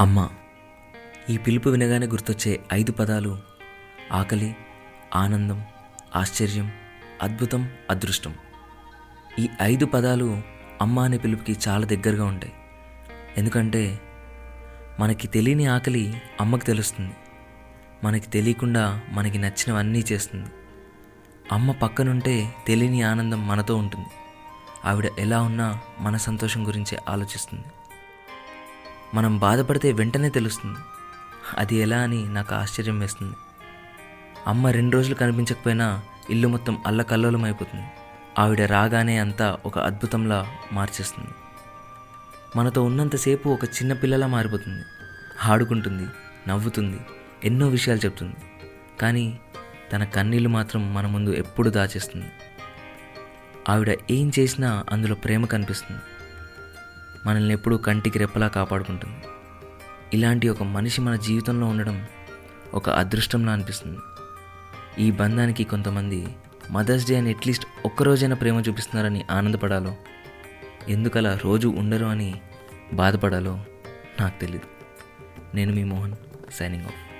అమ్మ ఈ పిలుపు వినగానే గుర్తొచ్చే ఐదు పదాలు ఆకలి ఆనందం ఆశ్చర్యం అద్భుతం అదృష్టం. ఈ ఐదు పదాలు అమ్మ అనే పిలుపుకి చాలా దగ్గరగా ఉంటాయి. ఎందుకంటే మనకి తెలియని ఆకలి అమ్మకి తెలుస్తుంది. మనకి తెలియకుండా మనకి నచ్చినవన్నీ చేస్తుంది. అమ్మ పక్కనుంటే తెలియని ఆనందం మనతో ఉంటుంది. ఆవిడ ఎలా ఉన్నా మన సంతోషం గురించి ఆలోచిస్తుంది. మనం బాధపడితే వెంటనే తెలుస్తుంది. అది ఎలా అని నాకు ఆశ్చర్యం వేస్తుంది. అమ్మ రెండు రోజులు కనిపించకపోయినా ఇల్లు మొత్తం అల్లకల్లోలం అయిపోతుంది ఆవిడ రాగానే అంతా ఒక అద్భుతంలా మార్చేస్తుంది. మనతో ఉన్నంతసేపు ఒక చిన్న పిల్లలా మారిపోతుంది. ఆడుకుంటుంది నవ్వుతుంది ఎన్నో విషయాలు చెప్తుంది. కానీ తన కన్నీళ్ళు మాత్రం మన ముందు ఎప్పుడు దాచేస్తుంది. ఆవిడ ఏం చేసినా అందులో ప్రేమ కనిపిస్తుంది. మనల్ని ఎప్పుడూ కంటికి రెప్పలా కాపాడుకుంటుంది. ఇలాంటి ఒక మనిషి మన జీవితంలో ఉండడం ఒక అదృష్టంలా అనిపిస్తుంది. ఈ బంధానికి కొంతమంది మదర్స్ డే అని అట్లీస్ట్ ఒక్కరోజైనా ప్రేమ చూపిస్తున్నారని ఆనందపడాలో ఎందుకలా రోజు ఉండరు అని బాధపడాలో నాకు తెలియదు నేను మీ మోహన్ సైనింగ్ ఆఫ్.